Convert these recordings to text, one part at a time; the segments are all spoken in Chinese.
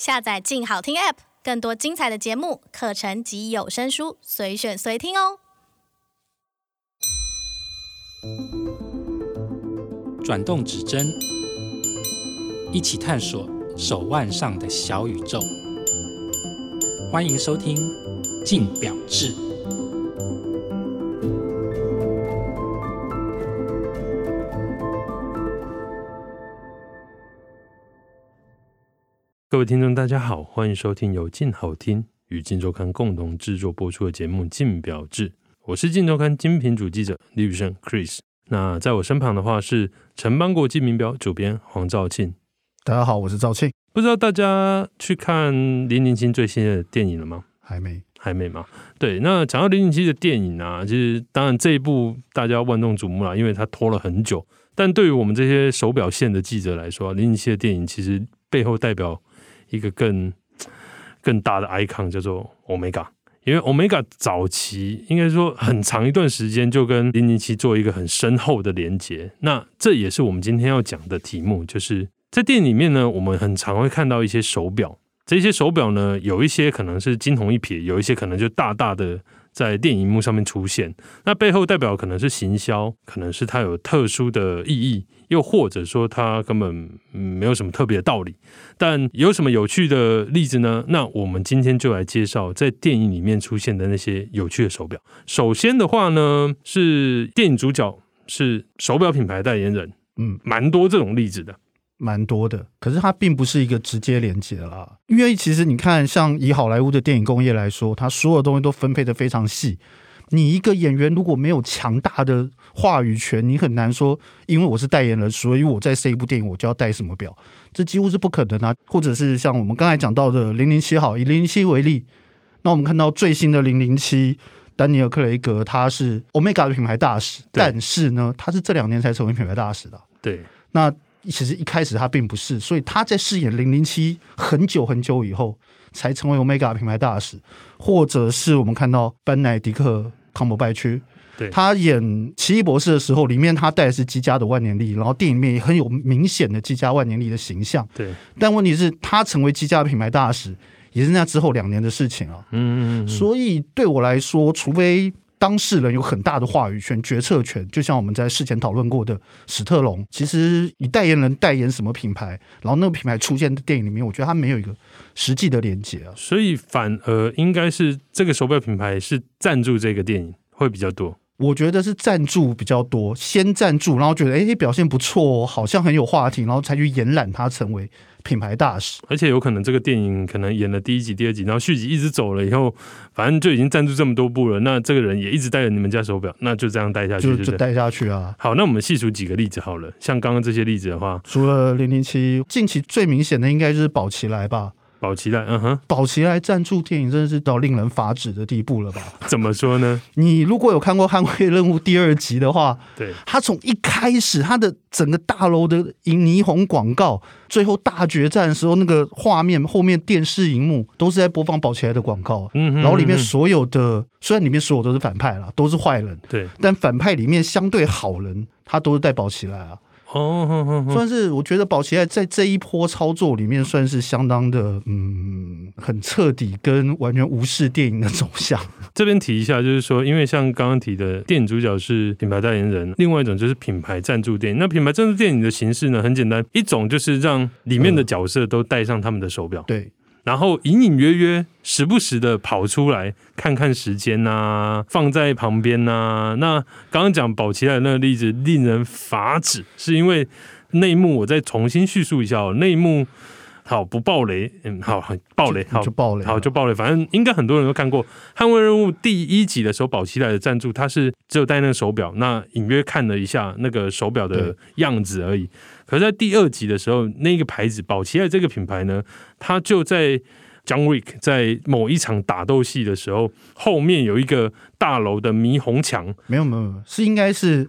下载“静好听 ”App，更多精彩的节目、课程及有声书，随选随听哦。转动指针，一起探索手腕上的小宇宙。欢迎收听《静表志》。各位听众，大家好，欢迎收听由静好听与静周刊共同制作播出的节目《静表志》，我是静周刊精品主记者李宇轩 Chris。那在我身旁的话是城邦国际名表主编黄兆庆。大家好，我是兆庆。不知道大家去看《林零七》最新的电影了吗？还没，还没吗？对，那讲到《零零七》的电影啊，其实当然这一部大家万众瞩目了，因为它拖了很久。但对于我们这些手表线的记者来说，《零零七》的电影其实背后代表。一个更更大的 icon 叫做 Omega，因为 Omega 早期应该说很长一段时间就跟零零七做一个很深厚的连接。那这也是我们今天要讲的题目，就是在店里面呢，我们很常会看到一些手表，这些手表呢，有一些可能是惊鸿一瞥，有一些可能就大大的。在电影幕上面出现，那背后代表可能是行销，可能是它有特殊的意义，又或者说它根本没有什么特别的道理。但有什么有趣的例子呢？那我们今天就来介绍在电影里面出现的那些有趣的手表。首先的话呢，是电影主角是手表品牌代言人，嗯，蛮多这种例子的。蛮多的，可是它并不是一个直接连接啦。因为其实你看，像以好莱坞的电影工业来说，它所有东西都分配的非常细。你一个演员如果没有强大的话语权，你很难说，因为我是代言人，所以我在这一部电影我就要戴什么表，这几乎是不可能啊。或者是像我们刚才讲到的零零七，好，以零零七为例，那我们看到最新的零零七，丹尼尔·克雷格他是 Omega 的品牌大使，但是呢，他是这两年才成为品牌大使的。对，那。其实一开始他并不是，所以他在饰演零零七很久很久以后才成为 Omega 品牌大使，或者是我们看到班乃迪克康伯拜区，对，他演奇异博士的时候，里面他带的是积家的万年历，然后电影里面也很有明显的积家万年历的形象，对。但问题是，他成为积家品牌大使也是那之后两年的事情啊，嗯，嗯，嗯，所以对我来说，除非。当事人有很大的话语权、决策权，就像我们在事前讨论过的史特龙。其实，以代言人代言什么品牌，然后那个品牌出现的电影里面，我觉得他没有一个实际的连接啊。所以，反而应该是这个手表品牌是赞助这个电影会比较多。我觉得是赞助比较多，先赞助，然后觉得哎表现不错，哦好像很有话题，然后才去延揽他成为品牌大使。而且有可能这个电影可能演了第一集、第二集，然后续集一直走了以后，反正就已经赞助这么多部了。那这个人也一直带着你们家手表，那就这样戴下去，就就带下去啊。好，那我们细数几个例子好了，像刚刚这些例子的话，除了零零七，近期最明显的应该就是宝奇莱吧。宝奇莱，嗯哼，宝奇莱赞助电影真的是到令人发指的地步了吧？怎么说呢？你如果有看过《捍卫任务》第二集的话，对，他从一开始他的整个大楼的荧霓虹广告，最后大决战的时候，那个画面后面电视荧幕都是在播放宝奇莱的广告，嗯哼，然后里面所有的虽然里面所有都是反派啦，都是坏人，对，但反派里面相对好人，他都是戴宝奇莱啊。哦，算是我觉得宝奇莱在这一波操作里面算是相当的，嗯，很彻底跟完全无视电影的走向。这边提一下，就是说，因为像刚刚提的电影主角是品牌代言人，另外一种就是品牌赞助电影。那品牌赞助电影的形式呢，很简单，一种就是让里面的角色都戴上他们的手表，对。然后隐隐约约、时不时的跑出来看看时间呐、啊，放在旁边呐、啊。那刚刚讲宝奇莱那个例子令人发指，是因为内幕。我再重新叙述一下哦，内幕好不暴雷，嗯，好，暴雷，好就暴雷，好就暴雷。反正应该很多人都看过《捍卫任务》第一集的时候，宝奇莱的赞助，他是只有戴那个手表，那隐约看了一下那个手表的样子而已。可是，在第二集的时候，那个牌子宝奇莱这个品牌呢，它就在 John Wick 在某一场打斗戏的时候，后面有一个大楼的霓虹墙。没有没有，是应该是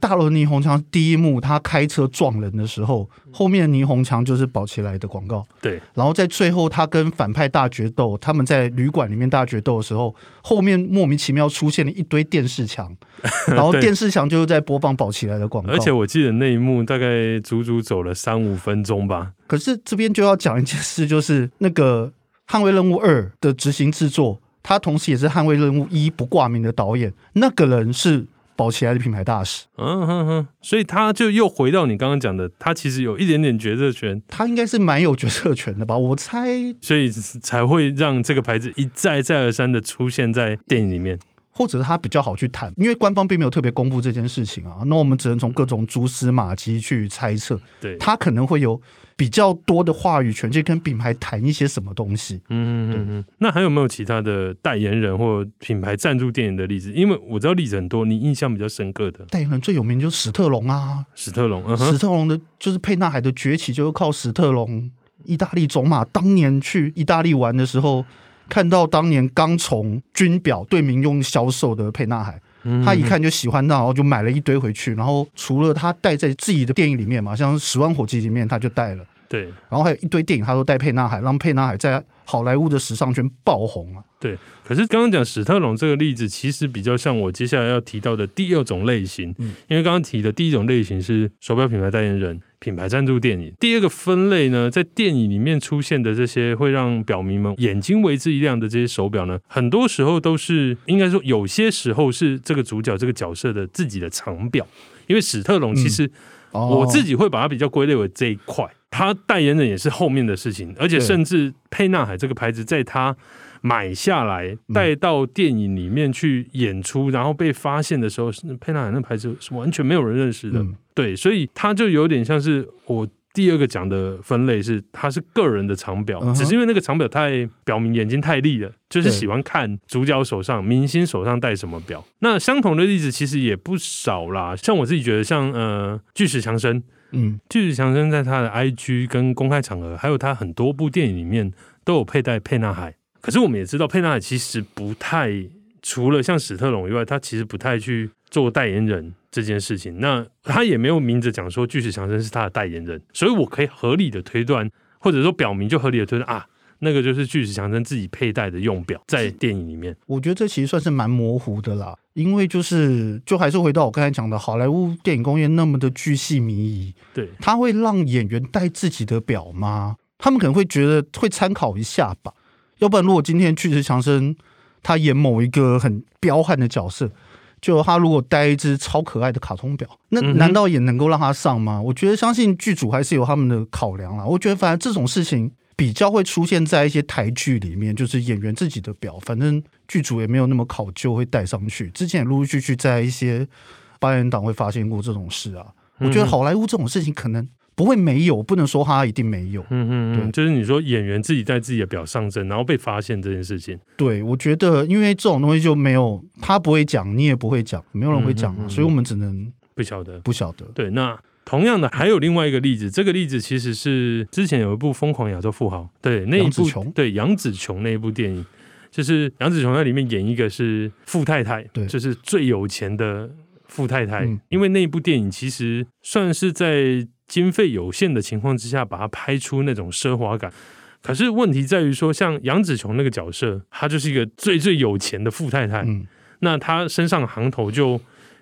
大罗霓虹墙第一幕，他开车撞人的时候，后面霓虹墙就是宝奇莱的广告。对，然后在最后他跟反派大决斗，他们在旅馆里面大决斗的时候，后面莫名其妙出现了一堆电视墙，然后电视墙就是在播放宝奇莱的广告。而且我记得那一幕大概足足走了三五分钟吧。可是这边就要讲一件事，就是那个《捍卫任务二》的执行制作，他同时也是《捍卫任务一》不挂名的导演，那个人是。宝齐莱的品牌大使，嗯哼哼，所以他就又回到你刚刚讲的，他其实有一点点决策权，他应该是蛮有决策权的吧？我猜，所以才会让这个牌子一再再而三的出现在电影里面，或者是他比较好去谈，因为官方并没有特别公布这件事情啊，那我们只能从各种蛛丝马迹去猜测，对，他可能会有。比较多的话语权，去跟品牌谈一些什么东西。嗯嗯嗯。那还有没有其他的代言人或品牌赞助电影的例子？因为我知道例子很多，你印象比较深刻的代言人最有名就是史特龙啊，史特龙，嗯、史特龙的就是沛纳海的崛起就是靠史特龙。意大利种马当年去意大利玩的时候，看到当年刚从军表对民用销售的沛纳海。他一看就喜欢到，然后就买了一堆回去。然后除了他带在自己的电影里面嘛，像《十万火急》里面他就带了。对，然后还有一堆电影他都带沛纳海，让沛纳海在好莱坞的时尚圈爆红啊。对，可是刚刚讲史特龙这个例子，其实比较像我接下来要提到的第二种类型。嗯，因为刚刚提的第一种类型是手表品牌代言人、品牌赞助电影。第二个分类呢，在电影里面出现的这些会让表迷们眼睛为之一亮的这些手表呢，很多时候都是应该说有些时候是这个主角这个角色的自己的藏表。因为史特龙其实我自己会把它比较归类为这一块，他代言人也是后面的事情，而且甚至沛纳海这个牌子在他。买下来带到电影里面去演出，然后被发现的时候，沛纳海那牌子是完全没有人认识的。对，所以他就有点像是我第二个讲的分类，是他是个人的长表，只是因为那个长表太表明眼睛太利了，就是喜欢看主角手上、明星手上戴什么表。那相同的例子其实也不少啦，像我自己觉得，像呃巨石强森，嗯，巨石强森在他的 IG 跟公开场合，还有他很多部电影里面都有佩戴佩纳海。可是我们也知道，佩纳海其实不太除了像史特龙以外，他其实不太去做代言人这件事情。那他也没有明着讲说巨石强森是他的代言人，所以我可以合理的推断，或者说表明就合理的推断啊，那个就是巨石强森自己佩戴的用表，在电影里面。我觉得这其实算是蛮模糊的啦，因为就是就还是回到我刚才讲的，好莱坞电影工业那么的巨细靡遗，对，他会让演员戴自己的表吗？他们可能会觉得会参考一下吧。要不然，如果今天巨石强森他演某一个很彪悍的角色，就他如果戴一只超可爱的卡通表，那难道也能够让他上吗？我觉得相信剧组还是有他们的考量啦。我觉得反正这种事情比较会出现在一些台剧里面，就是演员自己的表，反正剧组也没有那么考究会戴上去。之前也陆陆续续在一些八人档会发现过这种事啊。我觉得好莱坞这种事情可能。不会没有，不能说他一定没有。嗯嗯嗯，就是你说演员自己在自己的表上阵，然后被发现这件事情。对，我觉得因为这种东西就没有他不会讲，你也不会讲，没有人会讲，嗯嗯嗯，所以我们只能不晓得，不晓得。对，那同样的还有另外一个例子，这个例子其实是之前有一部《疯狂亚洲富豪》，对，那一部对杨紫琼那一部电影，就是杨紫琼在里面演一个是富太太，对，就是最有钱的富太太。嗯、因为那一部电影其实算是在。经费有限的情况之下，把它拍出那种奢华感。可是问题在于说，像杨紫琼那个角色，她就是一个最最有钱的富太太。嗯，那她身上行头就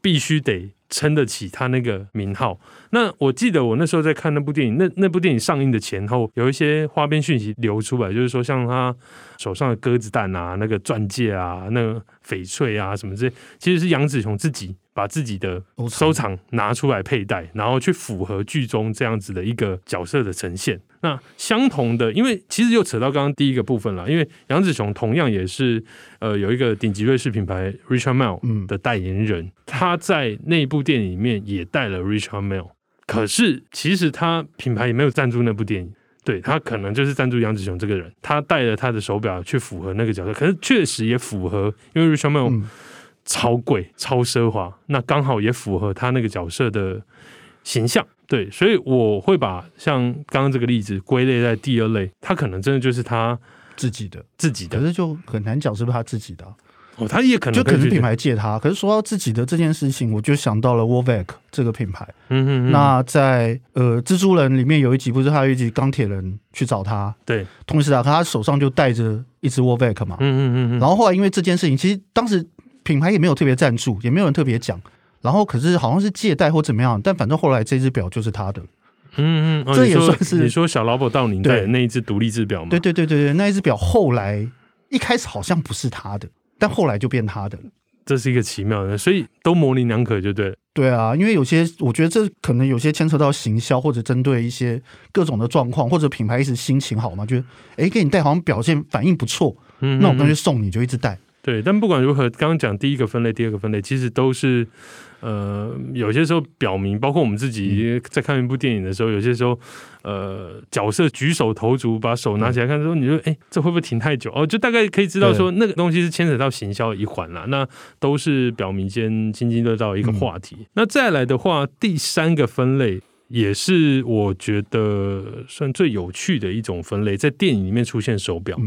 必须得撑得起她那个名号。那我记得我那时候在看那部电影，那那部电影上映的前后，有一些花边讯息流出来，就是说像她手上的鸽子蛋啊、那个钻戒啊、那个翡翠啊什么之类，其实是杨紫琼自己。把自己的收藏拿出来佩戴，然后去符合剧中这样子的一个角色的呈现。那相同的，因为其实又扯到刚刚第一个部分了，因为杨子雄同样也是呃有一个顶级瑞士品牌 Richard Mille 的代言人，他在那部电影里面也带了 Richard Mille，可是其实他品牌也没有赞助那部电影，对，他可能就是赞助杨子雄这个人，他带了他的手表去符合那个角色，可是确实也符合，因为 Richard Mille。超贵、超奢华，那刚好也符合他那个角色的形象，对，所以我会把像刚刚这个例子归类在第二类，他可能真的就是他自己的、自己的，可是就很难讲是不是他自己的、啊。哦，他也可能就可能品牌借他。可是说到自己的这件事情，我就想到了 Warvac 这个品牌。嗯哼嗯。那在呃蜘蛛人里面有一集，不是还有一集钢铁人去找他，对，同时啊，他手上就带着一只 Warvac 嘛。嗯嗯嗯。然后后来因为这件事情，其实当时品牌也没有特别赞助，也没有人特别讲。然后可是好像是借贷或怎么样，但反正后来这只表就是他的。嗯嗯，哦、这也算是你说小劳勃到你戴的那一只独立制表吗？对对对对对，那一只表后来一开始好像不是他的，但后来就变他的。这是一个奇妙的，所以都模棱两可，就对了。对啊，因为有些我觉得这可能有些牵扯到行销，或者针对一些各种的状况，或者品牌一时心情好嘛，觉得哎给你戴好像表现反应不错，嗯，那我干脆送你就一直戴。对，但不管如何，刚刚讲第一个分类，第二个分类，其实都是。呃，有些时候表明，包括我们自己在看一部电影的时候，有些时候，呃，角色举手投足，把手拿起来看的时候，你说，哎，这会不会停太久？哦，就大概可以知道说，那个东西是牵扯到行销一环啦。那都是表明间津津乐道一个话题。嗯。那再来的话，第三个分类也是我觉得算最有趣的一种分类，在电影里面出现手表，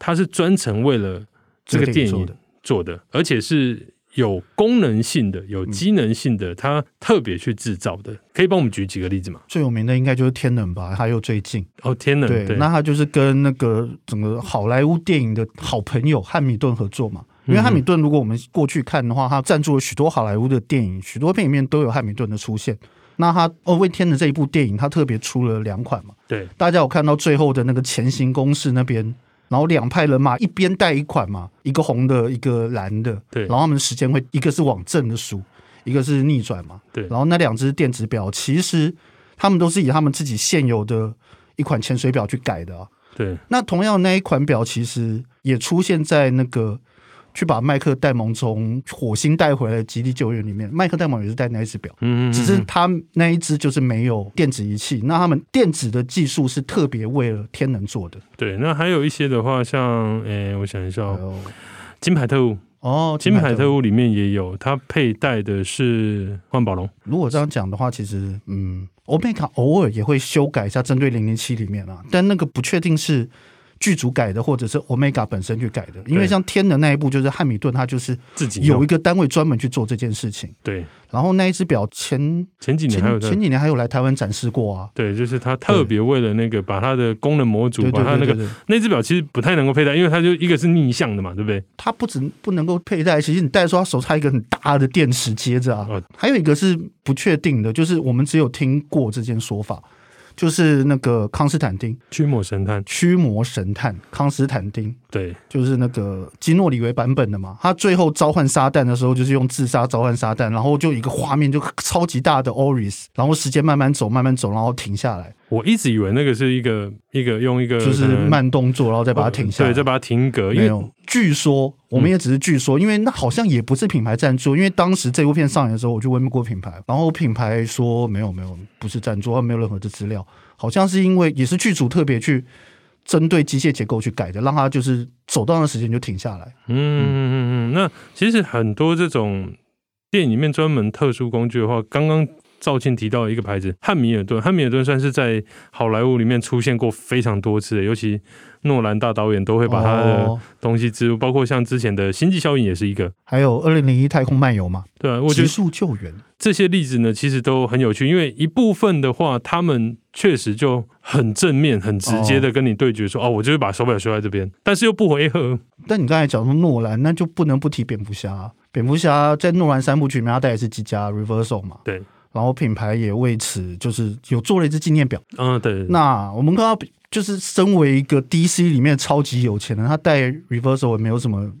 它是专程为了这个电影做的，而且是。有功能性的、有机能性的，它特别去制造的，可以帮我们举几个例子吗？最有名的应该就是天能吧，还有最近哦，天能对，那他就是跟那个整个好莱坞电影的好朋友汉米顿合作嘛。因为汉米顿，如果我们过去看的话，他赞助了许多好莱坞的电影，许多电影里面都有汉米顿的出现。那他哦，为天能这一部电影，他特别出了两款嘛。对，大家有看到最后的那个前行公式那边。然后两派人马一边带一款嘛，一个红的，一个蓝的，对。然后他们时间会一个是往正的数，一个是逆转嘛，对。然后那两只电子表其实他们都是以他们自己现有的一款潜水表去改的啊。对。那同样那一款表其实也出现在那个。去把麦克戴蒙从火星带回来的《极地救援》里面，麦克戴蒙也是戴那一只表，嗯，嗯，只是他那一只就是没有电子仪器。那他们电子的技术是特别为了天能做的。对，那还有一些的话，像诶、欸，我想一下，哦，金牌特务哦，金牌特务里面也有，他佩戴的是万宝龙。如果这样讲的话，其实嗯，欧米伽偶尔也会修改一下，针对零零七里面啊，但那个不确定是。剧组改的，或者是 Omega 本身去改的，因为像天的那一部，就是汉米顿他就是自己有一个单位专门去做这件事情。对，然后那一只表前前几年还有前几年还有来台湾展示过啊。对，就是他特别为了那个把它的功能模组，把它那个那只表其实不太能够佩戴，因为它就一个是逆向的嘛，对不对？它不止不能够佩戴，其实你戴的时候，它手插一个很大的电池接着啊。还有一个是不确定的，就是我们只有听过这件说法。就是那个康斯坦丁。驱魔神探，驱魔神探康斯坦丁，对，就是那个基诺里维版本的嘛。他最后召唤撒旦的时候，就是用自杀召唤撒旦，然后就一个画面就超级大的 Oris，然后时间慢慢走，慢慢走，然后停下来。我一直以为那个是一个一个用一个就是慢动作，然后再把它停下来，对，再把它停格。没有，据说我们也只是据说，因为那好像也不是品牌赞助。因为当时这部片上映的时候，我就问过品牌，然后品牌说没有没有，不是赞助，没有任何的资料。好像是因为也是剧组特别去针对机械结构去改的，让它就是走到那时间就停下来。嗯嗯嗯嗯。那其实很多这种电影里面专门特殊工具的话，刚刚。赵庆提到一个牌子汉米尔顿，汉米尔顿算是在好莱坞里面出现过非常多次的，尤其诺兰大导演都会把他的东西植入，包括像之前的《星际效应》也是一个，还有《二零零一太空漫游》嘛，对啊，我觉得极速救援这些例子呢，其实都很有趣，因为一部分的话，他们确实就很正面、很直接的跟你对决说，哦，我就是把手表修在这边，但是又不违和。但你刚才讲说诺兰，那就不能不提蝙蝠侠，蝙蝠侠在诺兰三部曲里面，他带的是机加 Reversal 嘛，对。然后品牌也为此就是有做了一只纪念表。嗯，对。那我们刚刚就是身为一个 DC 里面超级有钱人，他戴 Reversal 也没有什么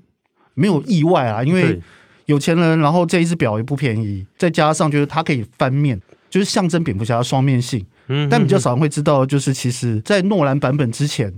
没有意外啊，因为有钱人。然后这一只表也不便宜，再加上就是它可以翻面，就是象征蝙蝠侠的双面性。嗯。但比较少人会知道，就是其实在诺兰版本之前，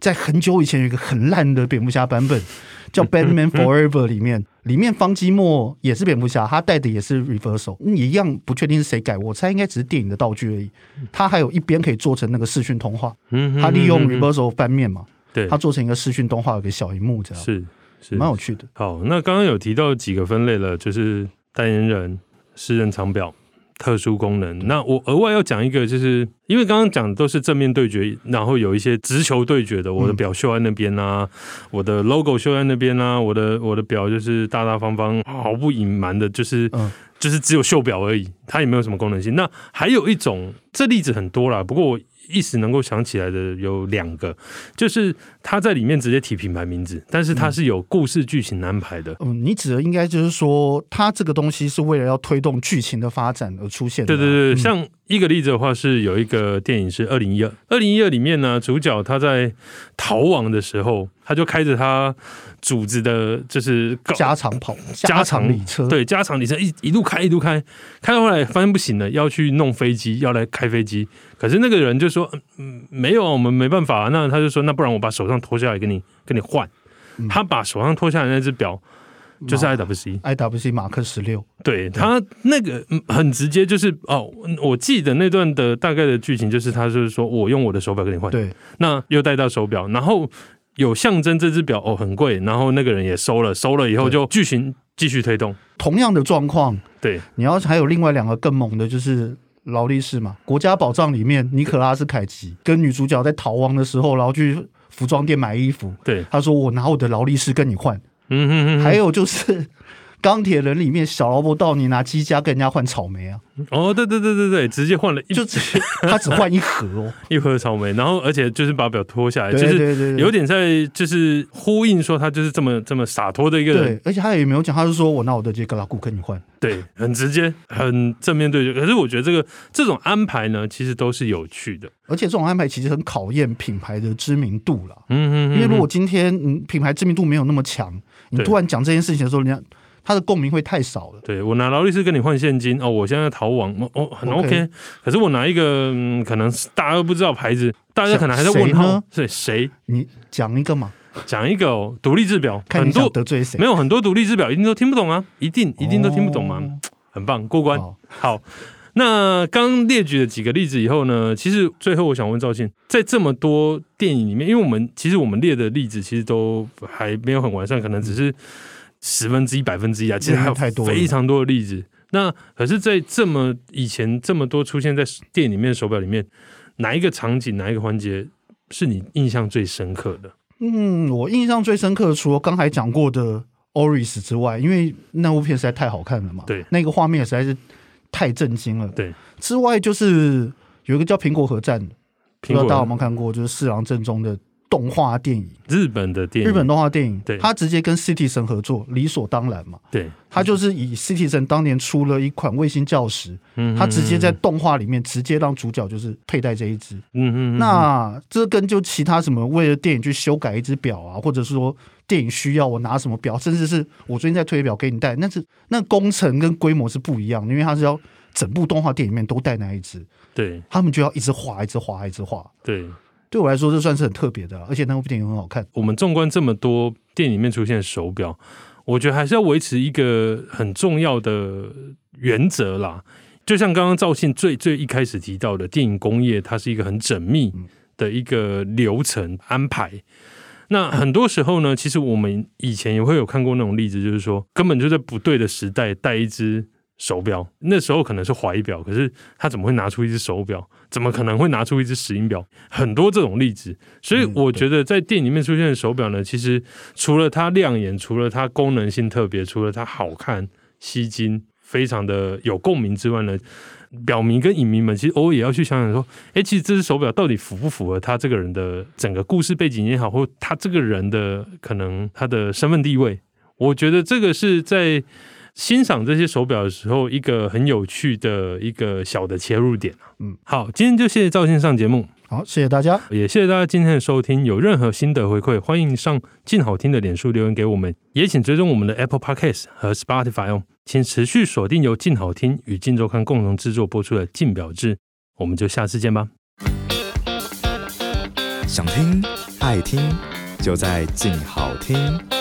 在很久以前有一个很烂的蝙蝠侠版本。叫 Batman Forever 里面，里面方基莫也是蝙蝠侠，他带的也是 Reversal，也一样不确定是谁改，我猜应该只是电影的道具而已。他还有一边可以做成那个视讯通话，他利用 Reversal 翻面嘛，对，他做成一个视讯通话，有个小荧幕这样，是是蛮有趣的。好，那刚刚有提到几个分类了，就是代言人、私人藏表、特殊功能。那我额外要讲一个，就是因为刚刚讲的都是正面对决，然后有一些直球对决的，我的表绣在那边啊，我的 logo 秀在那边啊，我的我的表就是大大方方，毫不隐瞒的，就是就是只有绣表而已，它也没有什么功能性。那还有一种，这例子很多啦，不过我。一时能够想起来的有两个，就是他在里面直接提品牌名字，但是他是有故事剧情安排的。嗯，你指的应该就是说，他这个东西是为了要推动剧情的发展而出现的。对对对，像一个例子的话，是有一个电影是二零一二，二零一二里面呢，主角他在逃亡的时候，他就开着他主子的，就是加长跑、加长里车，对，加长里车一一路开一路开，开到后来发现不行了，要去弄飞机，要来开飞机。可是那个人就说：“嗯，没有，我们没办法。”那他就说：“那不然我把手上脱下来给你，给你换。嗯”他把手上脱下来那只表就是 IWC，IWC 马克十六。对，他那个很直接，就是哦，我记得那段的大概的剧情就是他就是说我用我的手表跟你换。对，那又带到手表，然后有象征这只表哦很贵，然后那个人也收了，收了以后就剧情继续推动。同样的状况，对，你要还有另外两个更猛的，就是。劳力士嘛，国家宝藏里面，尼可拉斯凯奇跟女主角在逃亡的时候，然后去服装店买衣服。对，他说：“我拿我的劳力士跟你换。”嗯哼哼。还有就是。钢铁人里面，小劳勃道尼拿机加跟人家换草莓啊！哦，对对对对对，直接换了一，就只他只换一盒哦，一盒草莓，然后而且就是把表脱下来，就是有点在就是呼应说他就是这么这么洒脱的一个人。对，而且他也没有讲，他是说我拿我的杰格拉古跟你换，对，很直接，很正面对决。可是我觉得这个这种安排呢，其实都是有趣的，而且这种安排其实很考验品牌的知名度了。嗯嗯，因为如果今天嗯品牌知名度没有那么强，你突然讲这件事情的时候，人家。他的共鸣会太少了。对，我拿劳力士跟你换现金哦，我现在逃亡哦，很 OK, OK。可是我拿一个、嗯、可能大家都不知道牌子，大家可能还在问号，是谁？你讲一个嘛？讲一个哦，独立制表，很多得罪谁？没有很多独立制表一定都听不懂啊，一定一定都听不懂吗？哦、很棒，过关。好，好，那刚列举了几个例子以后呢，其实最后我想问兆庆，在这么多电影里面，因为我们其实我们列的例子其实都还没有很完善，可能只是。十分之一、百分之一啊，其实还有太多非常多的例子。那可是，在这么以前这么多出现在电影里面的手表里面，哪一个场景、哪一个环节是你印象最深刻的？嗯，我印象最深刻的，除了刚才讲过的 Oris 之外，因为那部片实在太好看了嘛，对，那个画面实在是太震惊了，对。之外，就是有一个叫《苹果核战》，不知道大家有没有看过，就是四郎正宗的。动画电影，日本的电影，日本动画电影，对，他直接跟 Citizen 合作，理所当然嘛。对，他就是以 Citizen 当年出了一款卫星教室，嗯，他直接在动画里面直接让主角就是佩戴这一只，嗯嗯。那这跟就其他什么为了电影去修改一只表啊，或者是说电影需要我拿什么表，甚至是我最近在推表给你戴，那是那工程跟规模是不一样，因为他是要整部动画电影里面都戴那一只，对，他们就要一直画，一直画，一直画，对。对我来说，这算是很特别的，而且那部电影很好看。我们纵观这么多电影里面出现的手表，我觉得还是要维持一个很重要的原则啦。就像刚刚赵信最最一开始提到的，电影工业它是一个很缜密的一个流程安排。那很多时候呢，其实我们以前也会有看过那种例子，就是说根本就在不对的时代带一只手表，那时候可能是怀表，可是他怎么会拿出一只手表？怎么可能会拿出一只石英表？很多这种例子，所以我觉得在电影里面出现的手表呢，其实除了它亮眼，除了它功能性特别，除了它好看、吸睛、非常的有共鸣之外呢，表明跟影迷们其实偶尔也要去想想说，哎，其实这只手表到底符不符合他这个人的整个故事背景也好，或他这个人的可能他的身份地位，我觉得这个是在。欣赏这些手表的时候，一个很有趣的一个小的切入点。嗯，好，今天就谢谢兆庆上节目，好，谢谢大家，也谢谢大家今天的收听。有任何心得回馈，欢迎上静好听的脸书留言给我们，也请追踪我们的 Apple Podcast 和 Spotify 哦。请持续锁定由静好听与静周刊共同制作播出的《静表志》，我们就下次见吧。想听爱听，就在静好听。